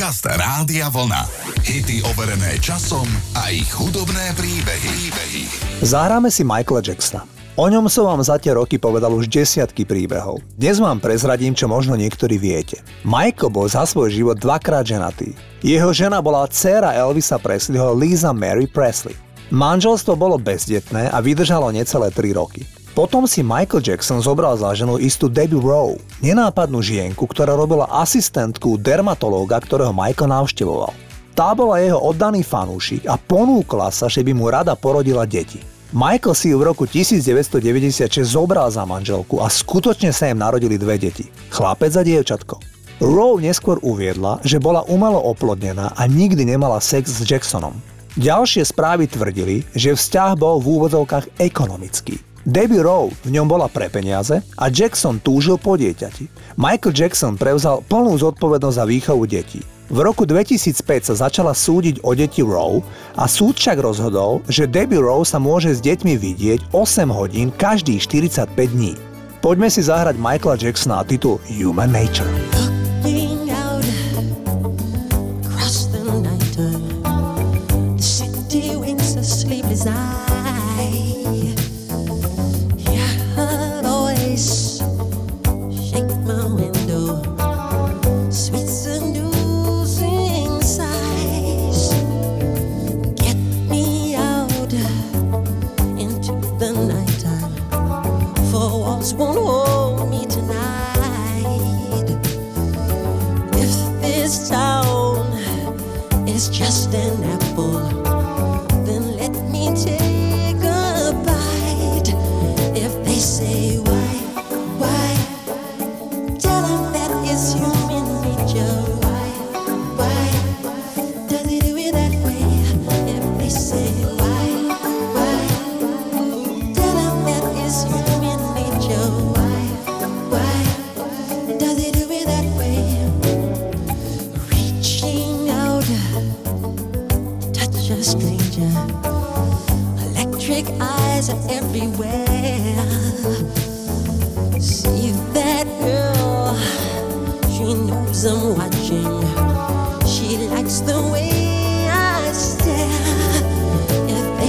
Podcast Rádia Vlna. Hity overené časom a ich hudobné príbehy. príbehy. Zahráme si Michaela Jacksona. O ňom som vám za tie roky povedal už desiatky príbehov. Dnes vám prezradím, čo možno niektorí viete. Michael bol za svoj život dvakrát ženatý. Jeho žena bola dcéra Elvisa Presleyho Lisa Mary Presley. Manželstvo bolo bezdetné a vydržalo necelé 3 roky. Potom si Michael Jackson zobral za ženu istú Debbie Rowe, nenápadnú žienku, ktorá robila asistentku dermatológa, ktorého Michael navštevoval. Tá bola jeho oddaný fanúšik a ponúkla sa, že by mu rada porodila deti. Michael si ju v roku 1996 zobral za manželku a skutočne sa im narodili dve deti. Chlapec a dievčatko. Rowe neskôr uviedla, že bola umelo oplodnená a nikdy nemala sex s Jacksonom. Ďalšie správy tvrdili, že vzťah bol v úvodzovkách ekonomický. Debbie Rowe v ňom bola pre peniaze a Jackson túžil po dieťati. Michael Jackson prevzal plnú zodpovednosť za výchovu detí. V roku 2005 sa začala súdiť o deti Rowe a súd však rozhodol, že Debbie Rowe sa môže s deťmi vidieť 8 hodín každých 45 dní. Poďme si zahrať Michaela Jacksona a titul Human Nature.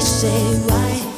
say why?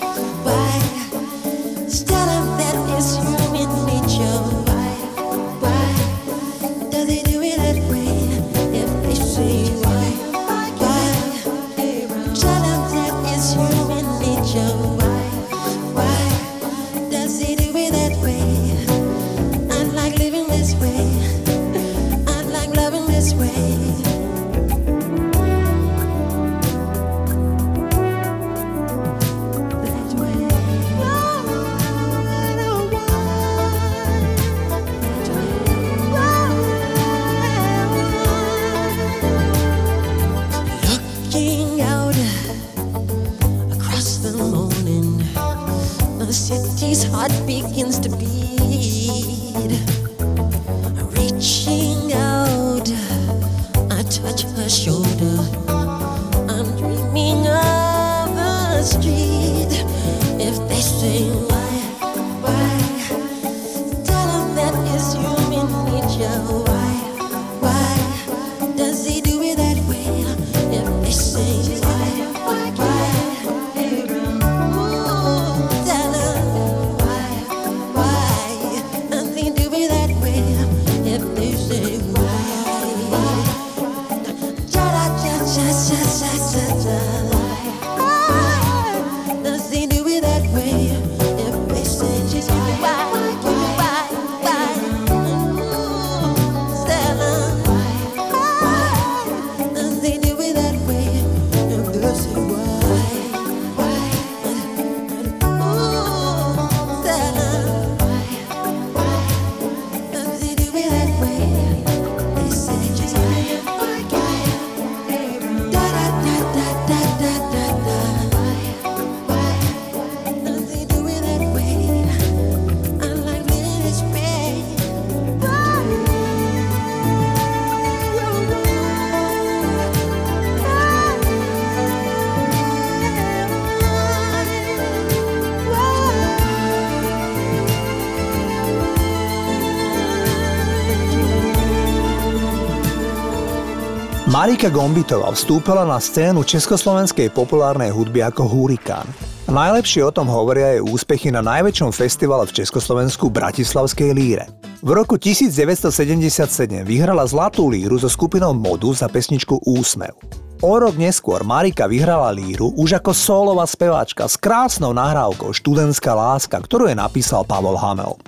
Marika Gombitová vstúpila na scénu československej populárnej hudby ako hurikán. Najlepšie o tom hovoria jej úspechy na najväčšom festivale v Československu Bratislavskej líre. V roku 1977 vyhrala Zlatú líru so skupinou Modu za pesničku Úsmev. O rok neskôr Marika vyhrala líru už ako solová speváčka s krásnou nahrávkou Študentská láska, ktorú je napísal Pavol Hamel.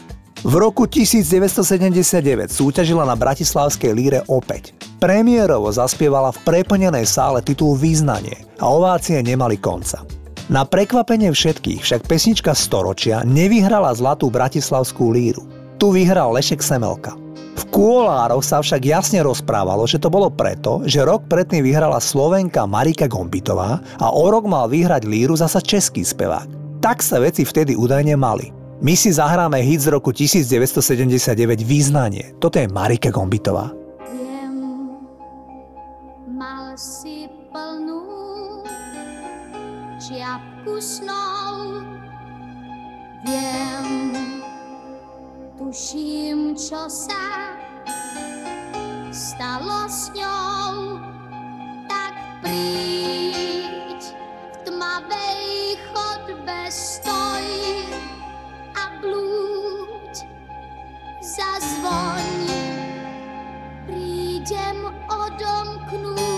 V roku 1979 súťažila na Bratislavskej líre opäť. Premiérovo zaspievala v preplnenej sále titul Význanie a ovácie nemali konca. Na prekvapenie všetkých však pesnička storočia nevyhrala zlatú bratislavskú líru. Tu vyhral Lešek Semelka. V kuolároch sa však jasne rozprávalo, že to bolo preto, že rok predtým vyhrala Slovenka Marika Gombitová a o rok mal vyhrať líru zasa český spevák. Tak sa veci vtedy údajne mali. My si zahráme hit z roku 1979 Význanie. Toto je Marika Gombitová. čiapku snou. Viem, tuším, čo sa stalo s ňou, tak príď v tmavej chodbe stoj zazvoň. Prídem odomknúť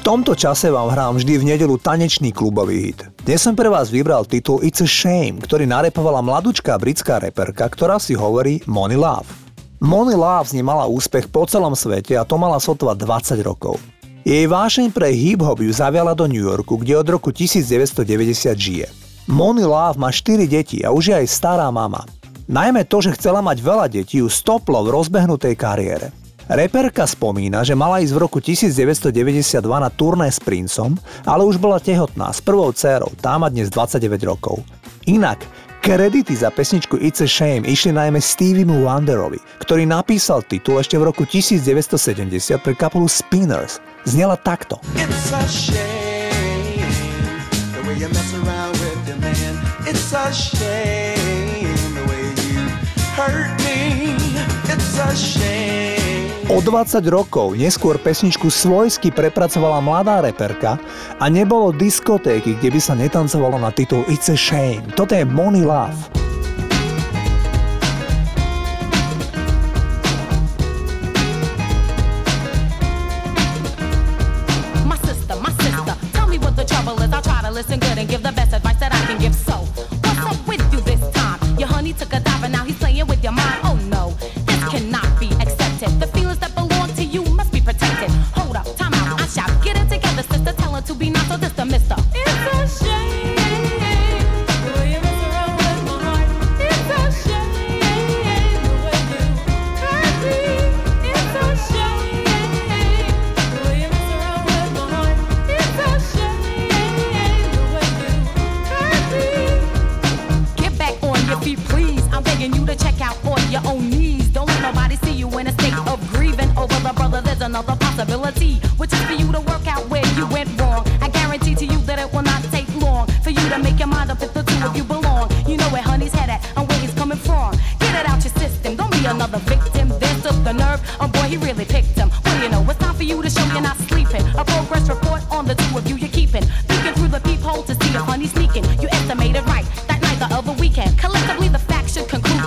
tomto čase vám hrám vždy v nedelu tanečný klubový hit. Dnes som pre vás vybral titul It's a Shame, ktorý narepovala mladúčká britská reperka, ktorá si hovorí Money Love. Money Love z nej mala úspech po celom svete a to mala sotva 20 rokov. Jej vášeň pre hip-hop ju zaviala do New Yorku, kde od roku 1990 žije. Money Love má 4 deti a už je aj stará mama. Najmä to, že chcela mať veľa detí, ju stoplo v rozbehnutej kariére. Reperka spomína, že mala ísť v roku 1992 na turné s princom, ale už bola tehotná s prvou dcérou, tá má dnes 29 rokov. Inak, Kredity za pesničku It's a Shame išli najmä Stevie Wonderovi, ktorý napísal titul ešte v roku 1970 pre kapelu Spinners. Znela takto. It's a shame the way you mess O 20 rokov neskôr pesničku svojsky prepracovala mladá reperka a nebolo diskotéky, kde by sa netancovalo na titul It's a Shame. Toto je Money Love. Your honey took a dive and now he's playing with your mind.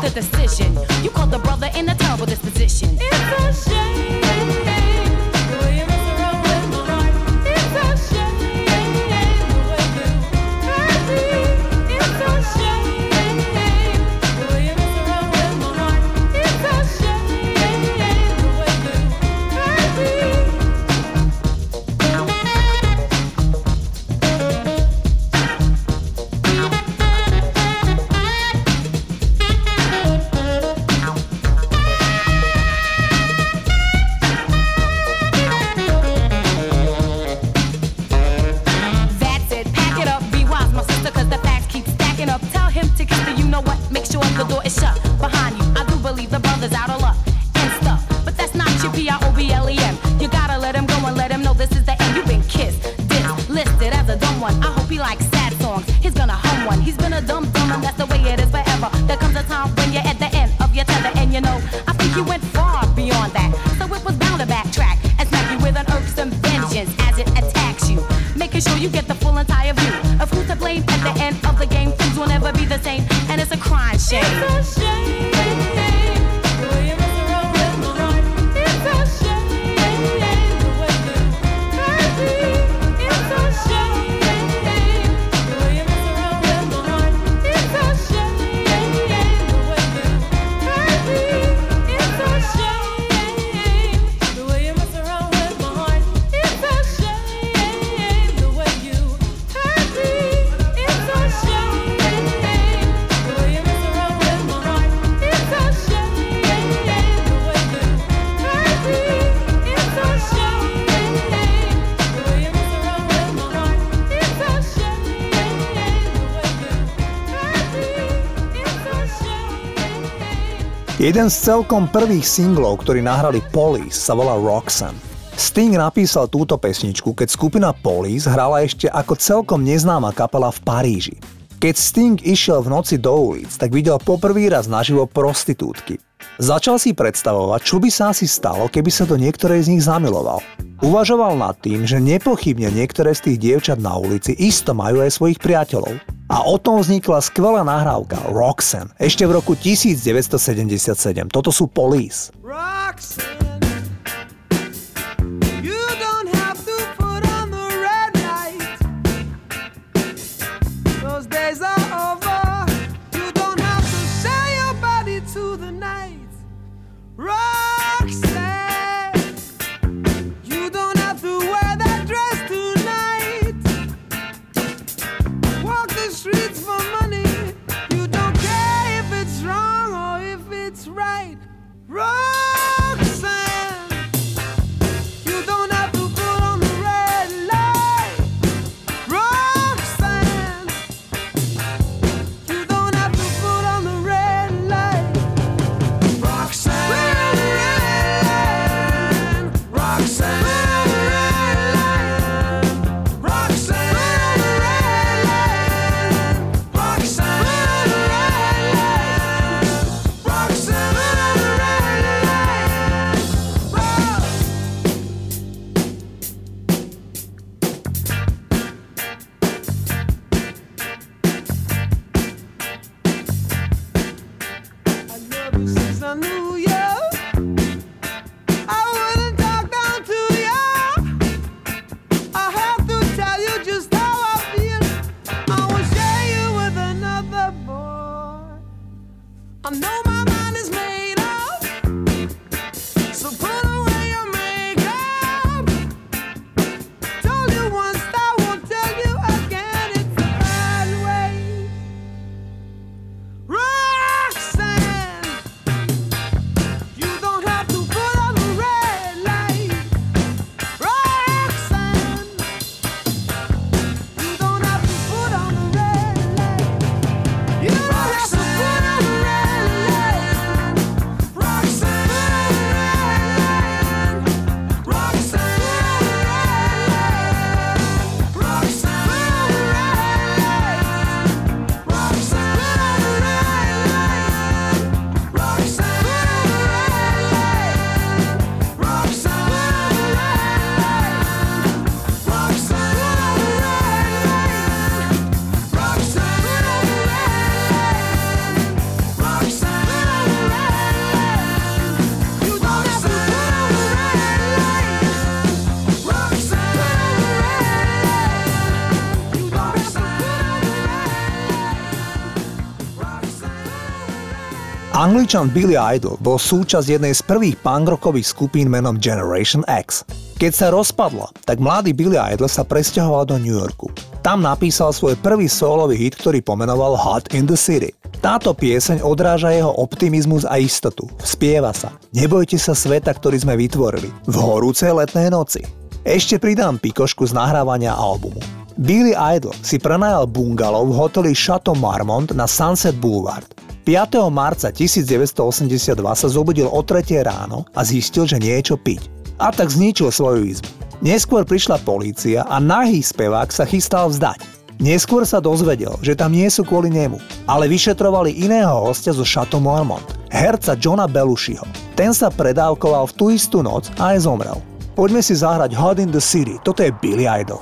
The decision. You called the brother in a terrible disposition. It's a shame. Jeden z celkom prvých singlov, ktorý nahrali Police, sa volá Roxanne. Sting napísal túto pesničku, keď skupina Police hrala ešte ako celkom neznáma kapela v Paríži. Keď Sting išiel v noci do ulic, tak videl poprvý raz naživo prostitútky. Začal si predstavovať, čo by sa asi stalo, keby sa do niektorej z nich zamiloval. Uvažoval nad tým, že nepochybne niektoré z tých dievčat na ulici isto majú aj svojich priateľov. A o tom vznikla skvelá nahrávka Roxanne ešte v roku 1977. Toto sú Police. Roxanne, Angličan Billy Idol bol súčasť jednej z prvých punkrockových skupín menom Generation X. Keď sa rozpadla, tak mladý Billy Idol sa presťahoval do New Yorku. Tam napísal svoj prvý solový hit, ktorý pomenoval Hot in the City. Táto pieseň odráža jeho optimizmus a istotu. Spieva sa. Nebojte sa sveta, ktorý sme vytvorili. V horúcej letnej noci. Ešte pridám pikošku z nahrávania albumu. Billy Idol si prenajal bungalov v hoteli Chateau Marmont na Sunset Boulevard. 5. marca 1982 sa zobudil o 3. ráno a zistil, že niečo piť. A tak zničil svoju izbu. Neskôr prišla polícia a nahý spevák sa chystal vzdať. Neskôr sa dozvedel, že tam nie sú kvôli nemu, ale vyšetrovali iného hostia zo Chateau Marmont, herca Johna Belushiho. Ten sa predávkoval v tú istú noc a aj zomrel. Poďme si zahrať Hot in the City, toto je Billy Idol.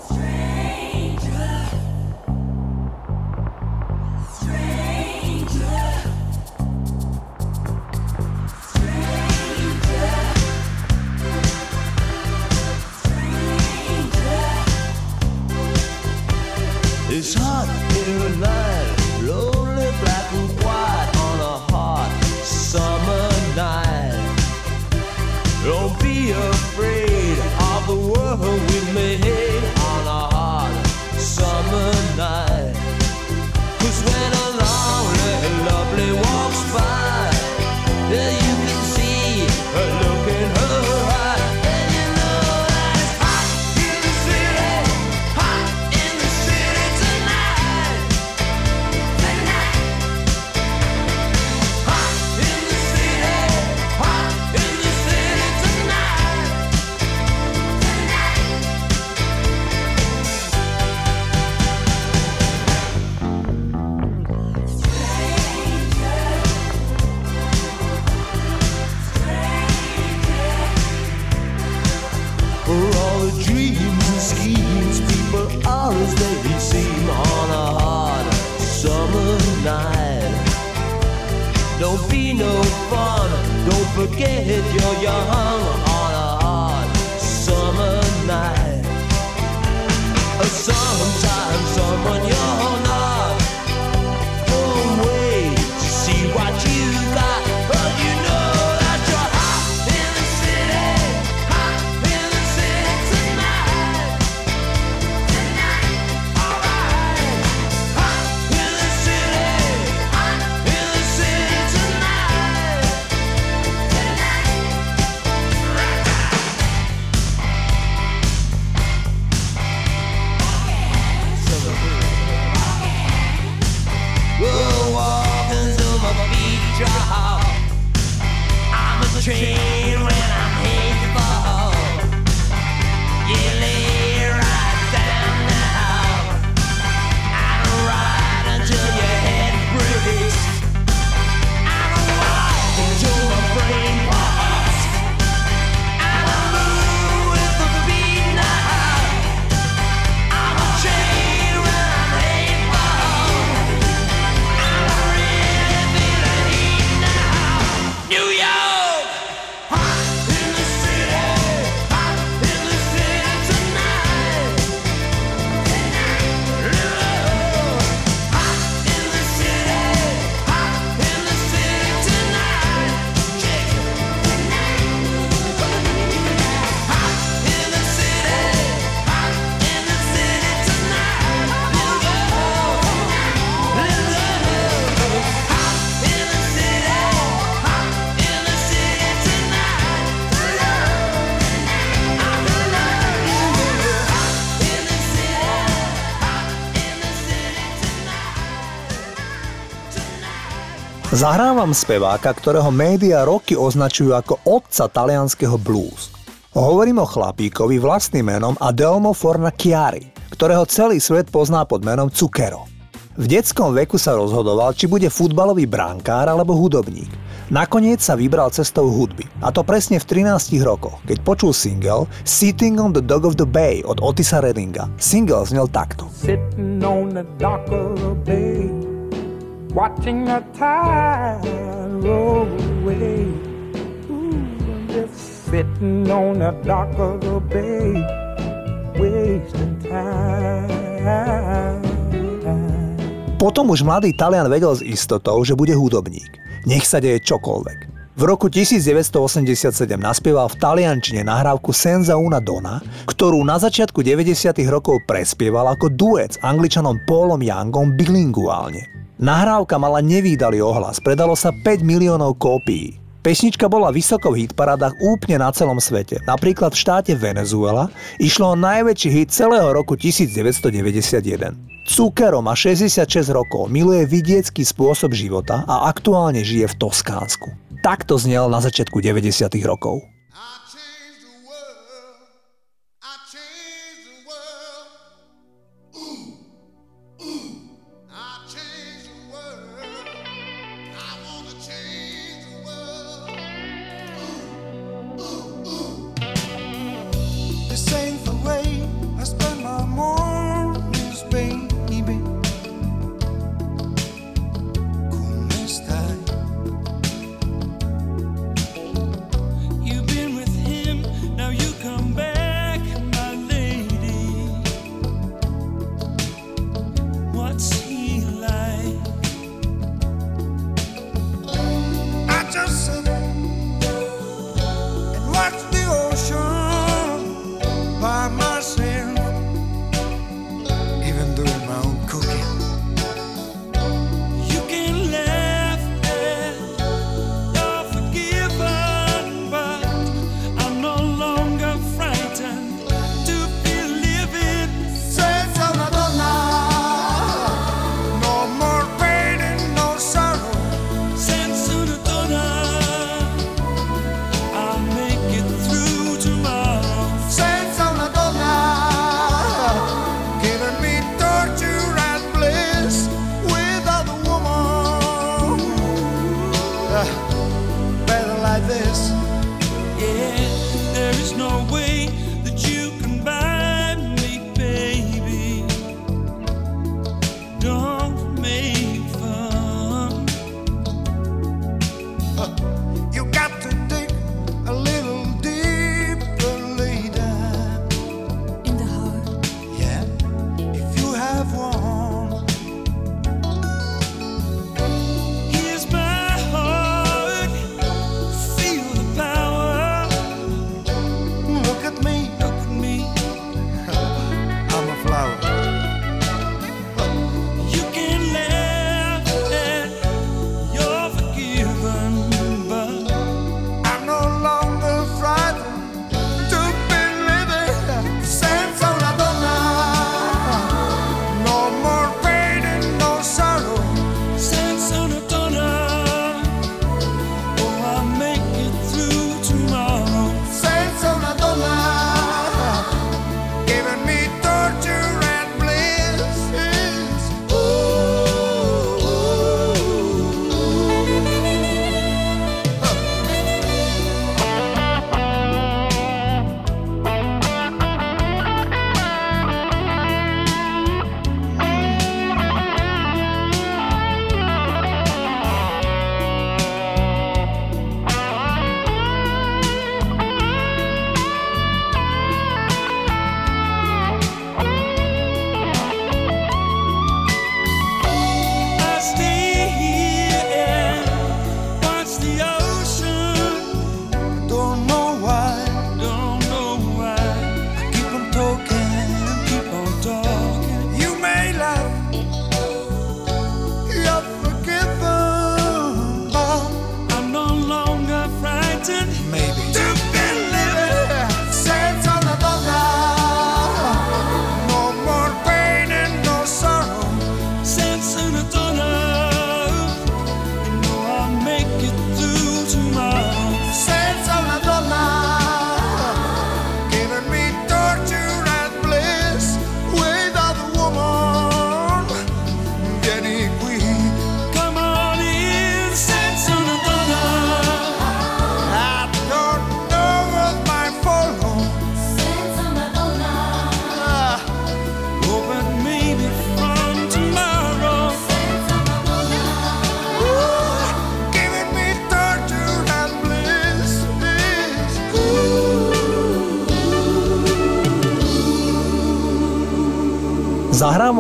Zahrávam speváka, ktorého médiá roky označujú ako otca talianského blues. Hovorím o chlapíkovi vlastným menom Adelmo Chiari, ktorého celý svet pozná pod menom Cukero. V detskom veku sa rozhodoval, či bude futbalový brankár alebo hudobník. Nakoniec sa vybral cestou hudby. A to presne v 13 rokoch, keď počul single Sitting on the Dog of the Bay od Otisa Reddinga. Single znel takto. Sitting on the dock of the bay watching the tide roll away. Ooh, just sitting on the dock of the bay, wasting time. Potom už mladý Talian vedel s istotou, že bude hudobník. Nech sa deje čokoľvek. V roku 1987 naspieval v taliančine nahrávku Senza una donna, ktorú na začiatku 90. rokov prespieval ako duet s angličanom Paulom Youngom bilinguálne. Nahrávka mala nevýdalý ohlas, predalo sa 5 miliónov kópií. Pesnička bola vysoko v hitparádach úplne na celom svete. Napríklad v štáte Venezuela išlo o najväčší hit celého roku 1991. Cukero má 66 rokov, miluje vidiecký spôsob života a aktuálne žije v Toskánsku. Takto znel na začiatku 90. rokov.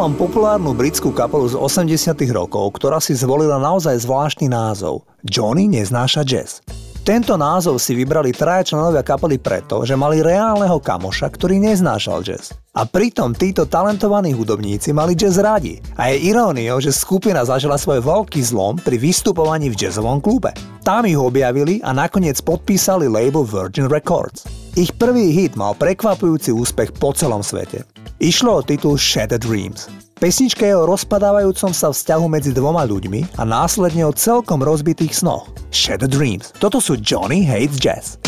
Vám populárnu britskú kapelu z 80 rokov, ktorá si zvolila naozaj zvláštny názov. Johnny neznáša jazz. Tento názov si vybrali traja členovia kapely preto, že mali reálneho kamoša, ktorý neznášal jazz. A pritom títo talentovaní hudobníci mali jazz radi. A je iróniou, že skupina zažila svoj veľký zlom pri vystupovaní v jazzovom klube. Tam ich objavili a nakoniec podpísali label Virgin Records. Ich prvý hit mal prekvapujúci úspech po celom svete. Išlo o titul Shattered Dreams. Pesnička je o rozpadávajúcom sa vzťahu medzi dvoma ľuďmi a následne o celkom rozbitých snoch. Shattered Dreams. Toto sú Johnny Hates Jazz.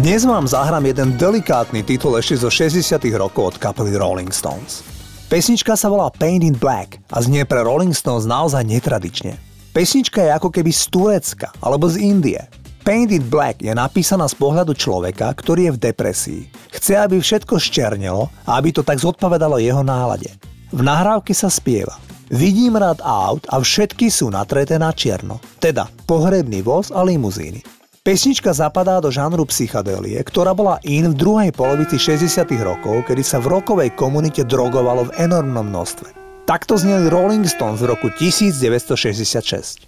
Dnes vám zahrám jeden delikátny titul ešte zo 60 rokov od kapely Rolling Stones. Pesnička sa volá Paint in Black a znie pre Rolling Stones naozaj netradične. Pesnička je ako keby z Turecka alebo z Indie. Paint in Black je napísaná z pohľadu človeka, ktorý je v depresii. Chce, aby všetko ščernelo a aby to tak zodpovedalo jeho nálade. V nahrávke sa spieva. Vidím rád aut a všetky sú natreté na čierno. Teda pohrebný voz a limuzíny. Pesnička zapadá do žánru psychadelie, ktorá bola in v druhej polovici 60 rokov, kedy sa v rokovej komunite drogovalo v enormnom množstve. Takto zneli Rolling Stones v roku 1966.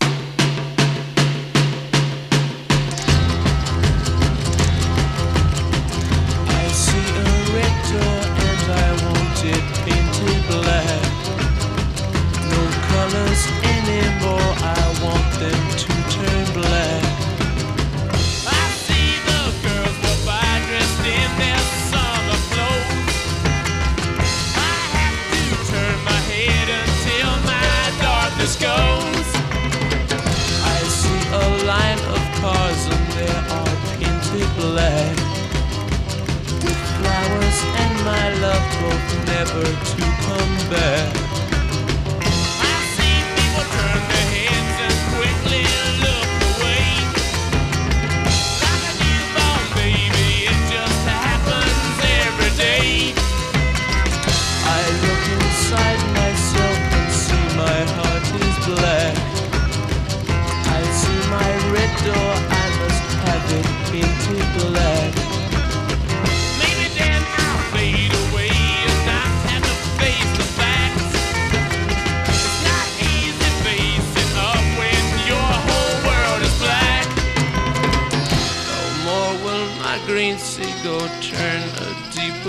Never to come back.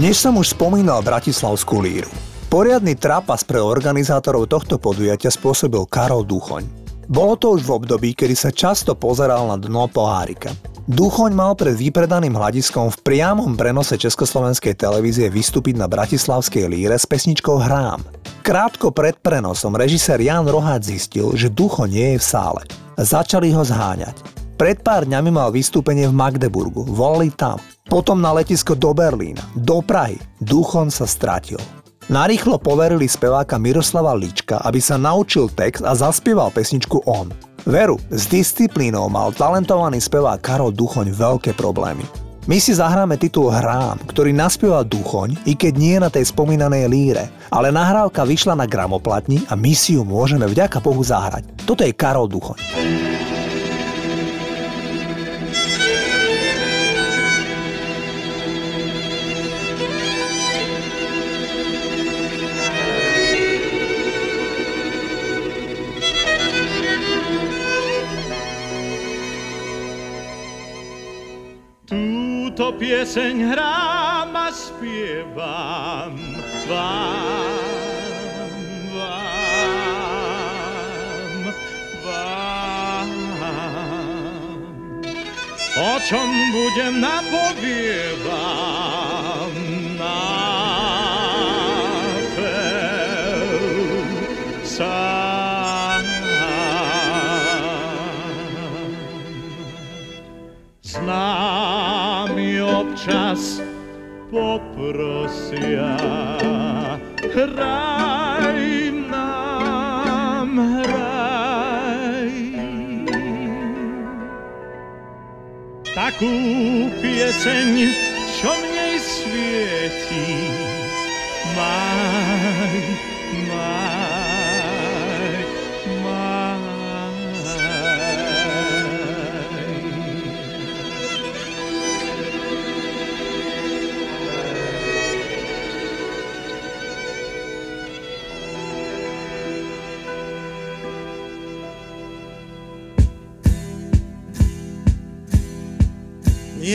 Dnes som už spomínal Bratislavskú líru. Poriadny trapas pre organizátorov tohto podujatia spôsobil Karol Duchoň. Bolo to už v období, kedy sa často pozeral na dno pohárika. Duchoň mal pred vypredaným hľadiskom v priamom prenose Československej televízie vystúpiť na Bratislavskej líre s pesničkou Hrám. Krátko pred prenosom režisér Jan Roháč zistil, že Ducho nie je v sále. Začali ho zháňať. Pred pár dňami mal vystúpenie v Magdeburgu, volali tam. Potom na letisko do Berlína, do Prahy. Duchon sa stratil. Narýchlo poverili speváka Miroslava Lička, aby sa naučil text a zaspieval pesničku on. Veru, s disciplínou mal talentovaný spevák Karol Duchoň veľké problémy. My si zahráme titul Hrám, ktorý naspieval Duchoň, i keď nie na tej spomínanej líre, ale nahrávka vyšla na gramoplatni a my si ju môžeme vďaka Bohu zahrať. Toto je Karol Duchoň. Túto pieseň hrám a spievam vám, vám, vám. O čom budem napovievam Občas poprosia, hraj nám, hraj. Takú pieseň, čo v svieti, maj.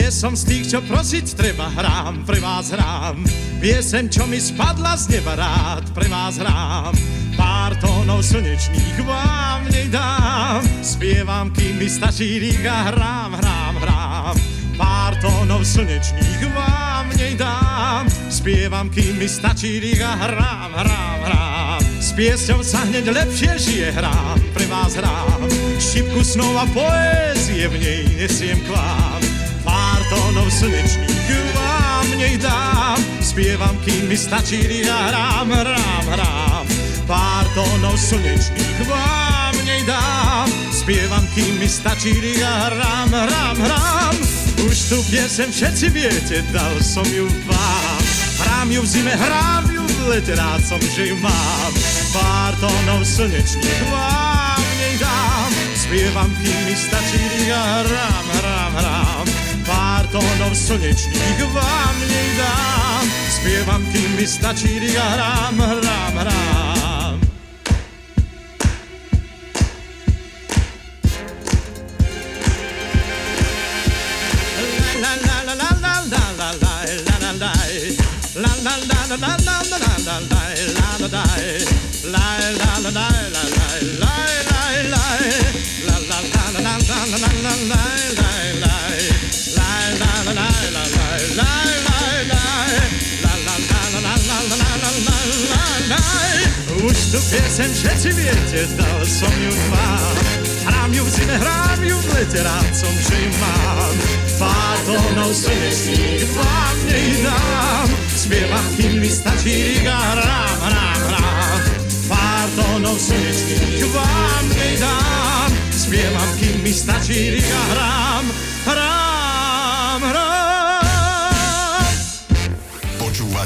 Nie som z tých, čo prosiť treba, hrám, pre vás hrám. Piesem, čo mi spadla z neba rád, pre vás hrám. Pár tónov slnečných vám nej dám. Spievam, kým mi stačí rýk hrám, hrám, hrám. Pár tónov slnečných vám nej dám. Spievam, kým mi stačí rýk hrám, hrám, hrám. S piesťou sa hneď lepšie žije, hrám, pre vás hrám. Šipku snov a poézie v nej nesiem k vám stanów slipszych wam nie dam Śpiewam kim mi staczyli, ja ram, ram, ram Partonów słonecznych wam nie dám, Śpiewam kým mi stačí, ja ram, ram, ram už tu piesem wszyscy wiecie, dal som ju wam Ram ju v zimę, hrám ju w lecie, racą, że mam Partonów słonecznych wam nie dam vám nej dám. Spievam, kým mi stačí rýk a hrám, hrám, hrám. Pár tónov slnečných vám nej dám. Spievam, kým mi stačí rýk a hrám, hrám, hrám. La la la la la la la la la la la La la la la la la la la la Piesem všetci viete, dal som ju vám Hrám ju v zime, hrám ju v lete, rád som, že ju mám. Pár tónov slnečných vám nej dám Spievam, kým mi stačí rýk a hrám, hrám, hrám. Pár tónov slnečných vám nej dám Spievam, kým mi stačí rýk a hrám, hrám,